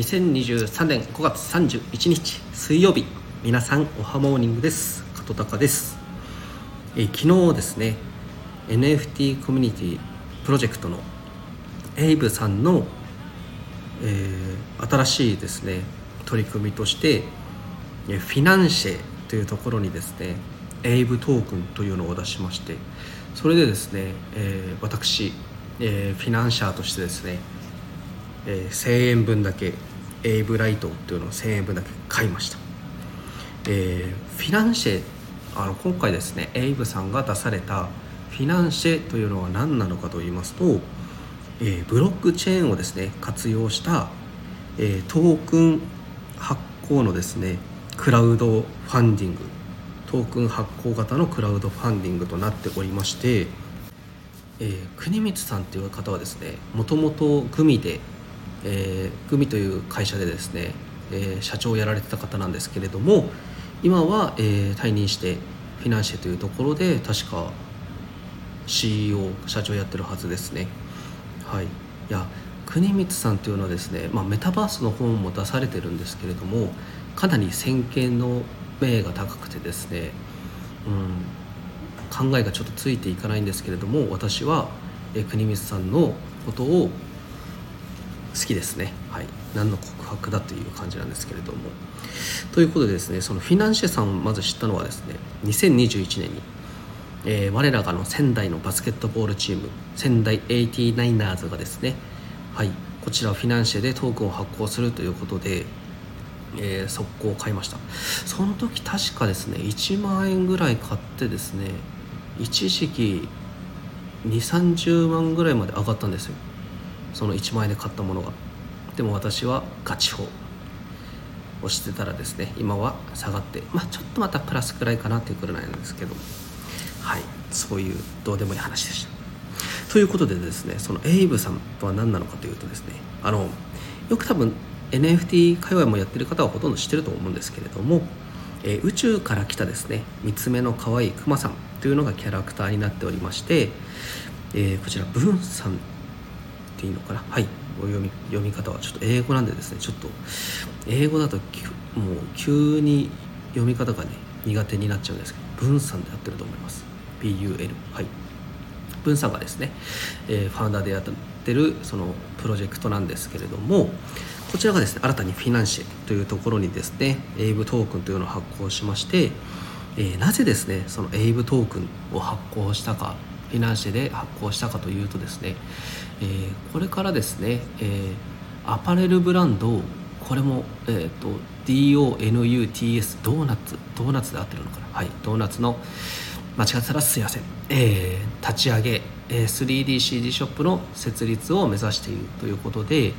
2023年5月31日水曜日。皆さんおはモーニングです。加藤隆です。え昨日ですね NFT コミュニティプロジェクトのエイブさんの、えー、新しいですね取り組みとしてフィナンシェというところにですねエイブトークンというのを出しましてそれでですね、えー、私、えー、フィナンシャーとしてですね、えー、1000円分だけエイブライトっていうのを1000円分だけ買いました、えー、フィナンシェあの今回ですねエイブさんが出されたフィナンシェというのは何なのかと言いますと、えー、ブロックチェーンをですね活用した、えー、トークン発行のですねクラウドファンディング。トークン発行型のクラウドファンディングとなっておりまして、えー、国光さんという方はですねもともとグミで、えー、グミという会社でですね、えー、社長をやられてた方なんですけれども今は、えー、退任してフィナンシェというところで確か CEO 社長やってるはずですね。はい。いや国光さんというのはですね、まあ、メタバースの本も出されてるんですけれどもかなり先見の明が高くてですね、うん、考えがちょっとついていかないんですけれども私はえ国光さんのことを好きですね。はい。何の告白だという感じなんですけれども。ということでですねそのフィナンシェさんをまず知ったのはですね2021年に、えー、我らがの仙台のバスケットボールチーム仙台 89ers がですねはいこちらフィナンシェでトークンを発行するということでえー、速攻を買いました。その時確かですね1万円ぐらい買ってですね一時期2 3 0万ぐらいまで上がったんですよ。その1万円で買ったものがでも私はガチ法をしてたらですね今は下がってまあちょっとまたプラスくらいかなっていうくらいなんですけどはいそういうどうでもいい話でした。ということでですねそのエイブさんとは何なのかというとですねあのよく多分 NFT 界隈もやってる方はほとんど知ってると思うんですけれども、えー、宇宙から来たですね三つ目の可愛いクマさんというのがキャラクターになっておりまして、えー、こちらブーンさんていいのかな？はい。お読み読み方はちょっと英語なんでですねちょっと英語だともう急に読み方がね苦手になっちゃうんですけどブンさんでやってると思います。BUL はい。ブンさんがですね、えー、ファウンダーでやってるそのプロジェクトなんですけれどもこちらがですね新たにフィナンシェというところにですねエイブトークンというのを発行しまして、えー、なぜですねそのエイブトークンを発行したかフィナンシェで発行したかというとですね、えー、これからですね、えー、アパレルブランドこれも、えーと、DONUTS ドーナツドーナツで合ってるのかな？はいドーナツの間違ったらすいません、えー、立ち上げ、えー、3DCG ショップの設立を目指しているということで、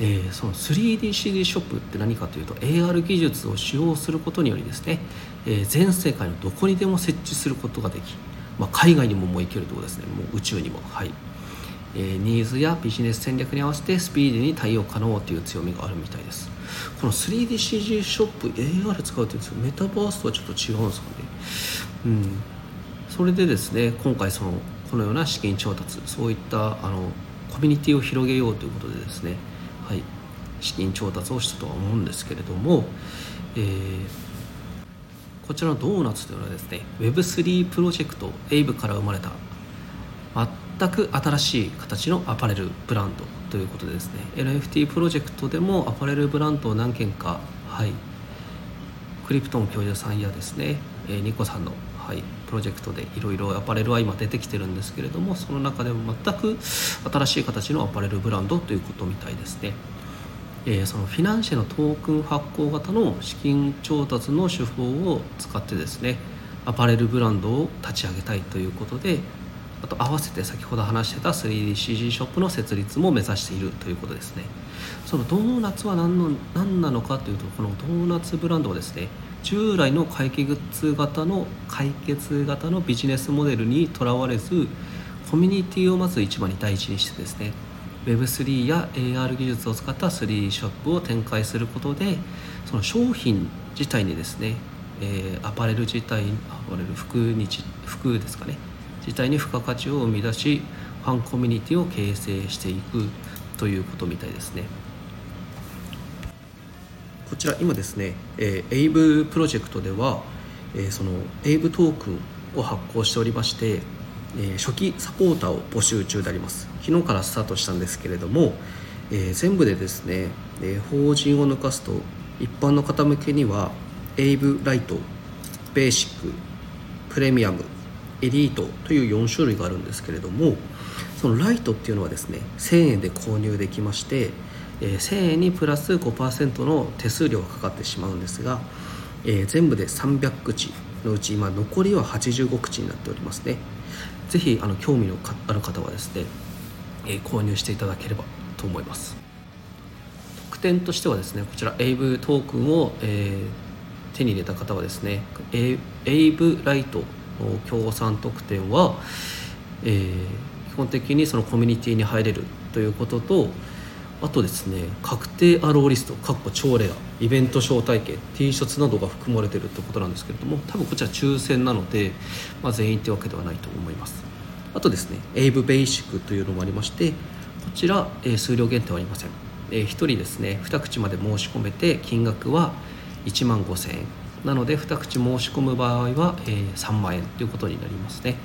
えー、その 3DCD ショップって何かというと AR 技術を使用することによりですね、えー、全世界のどこにでも設置することができ、まあ、海外にももう行けるということですね。もう宇宙にも。はい、えー、ニーズやビジネス戦略に合わせてスピーディーに対応可能という強みがあるみたいです。この 3DCG ショップ AR 使うというんですよメタバースとはちょっと違うんですかね。うん。それでですね今回そのこのような資金調達そういったあのコミュニティを広げようということでですねはい、資金調達をしたとは思うんですけれども、えー、こちらのドーナツというのはですね Web3 プロジェクト AVE から生まれた全く新しい形のアパレルブランドということでですね NFT プロジェクトでもアパレルブランドを何件かはいクリプトン教授さんやですね、えー、ニコさんの、はい、プロジェクトでいろいろアパレルは今出てきてるんですけれどもその中でも全く新しい形のアパレルブランドということみたいですね。えー、そのフィナンシェのトークン発行型の資金調達の手法を使ってですねアパレルブランドを立ち上げたいということであと合わせて先ほど話してた 3DCG ショップの設立も目指しているということですね。そのドーナツは何の何なのかというとこのドーナツブランドはですね従来の解決型の解決型のビジネスモデルにとらわれずコミュニティをまず一番に第一にしてですね Web3 や AR 技術を使った 3D ショップを展開することでその商品自体にですね、えー、アパレル自体アパレル服に服ですかね自体に付加価値を生み出しファンコミュニティを形成していくということみたいですね。こちら今ですね、えー、エイブプロジェクトでは、えー、そのエイブトークンを発行しておりまして、え、初期サポーターを募集中であります。昨日からスタートしたんですけれども、え、全部でですね、え、法人を抜かすと一般の方向けにはエイブライトベーシックプレミアムエリートという4種類があるんですけれどもそのライトっていうのはですね1000円で購入できまして、え、1000円にプラス5%の手数料がかかってしまうんですが、え、全部で300口。のうち今残りは85口になっておりますね。ぜひあの興味のある方はですね、えー、購入していただければと思います。特典としてはですねこちらエイブトークンを、えー、手に入れた方はですねエイブライトの協賛特典は、えー、基本的にそのコミュニティに入れるということとあとですね確定アローリストかっこ超レアイベント招待券 T シャツなどが含まれてるってことなんですけれども多分こちら抽選なので、まあ、全員ってわけではないと思います。あとですねエイブベーシックというのもありましてこちら、えー、数量限定はありません、えー、1人ですね2口まで申し込めて金額は1万5000円。なので2口申し込む場合は、えー、3万円ということになりますね。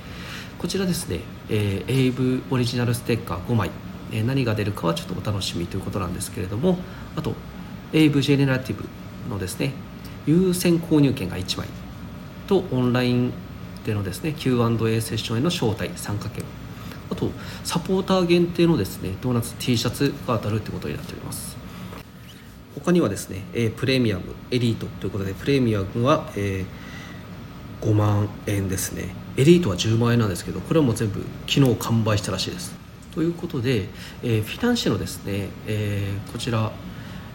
こちらですね、えー、エイブオリジナルステッカー5枚。え何が出るかはちょっとお楽しみということなんですけれどもあと AV ジェネラティブのですね優先購入券が1枚とオンラインでのですね Q&A セッションへの招待参加券。あとサポーター限定のですねドーナツ T シャツが当たるということになっております。他にはですね、えプレミアムエリートということでプレミアムは、え、5万円ですね。エリートは10万円なんですけどこれはもう全部昨日完売したらしいです。ということで、えー、フィナンシェのですね、えー、こちら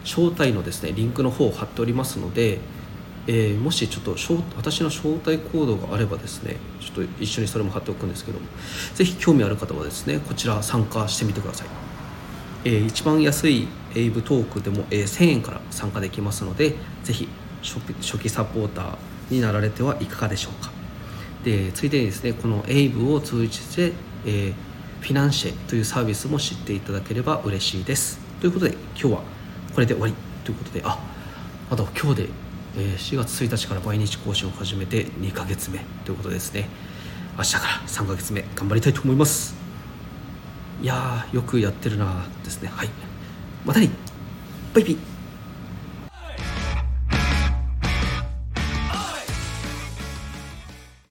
招待のですねリンクの方を貼っておりますので、えー、もしちょっと私の招待コードがあればですねちょっと一緒にそれも貼っておくんですけどもぜひ興味ある方はですねこちら参加してみてください、えー、一番安いエイブトークでも、えー、1000円から参加できますのでぜひ初期サポーターになられてはいかがでしょうか。でついでにですねこのエイブを通じて、えーフィナンシェというサービスも知っていただければ嬉しいです。ということで今日はこれで終わりということでああと今日で、え、4月1日から毎日更新を始めて2ヶ月目ということですね。明日から3ヶ月目頑張りたいと思います。いやーよくやってるなですね。はい。またね。バイビー。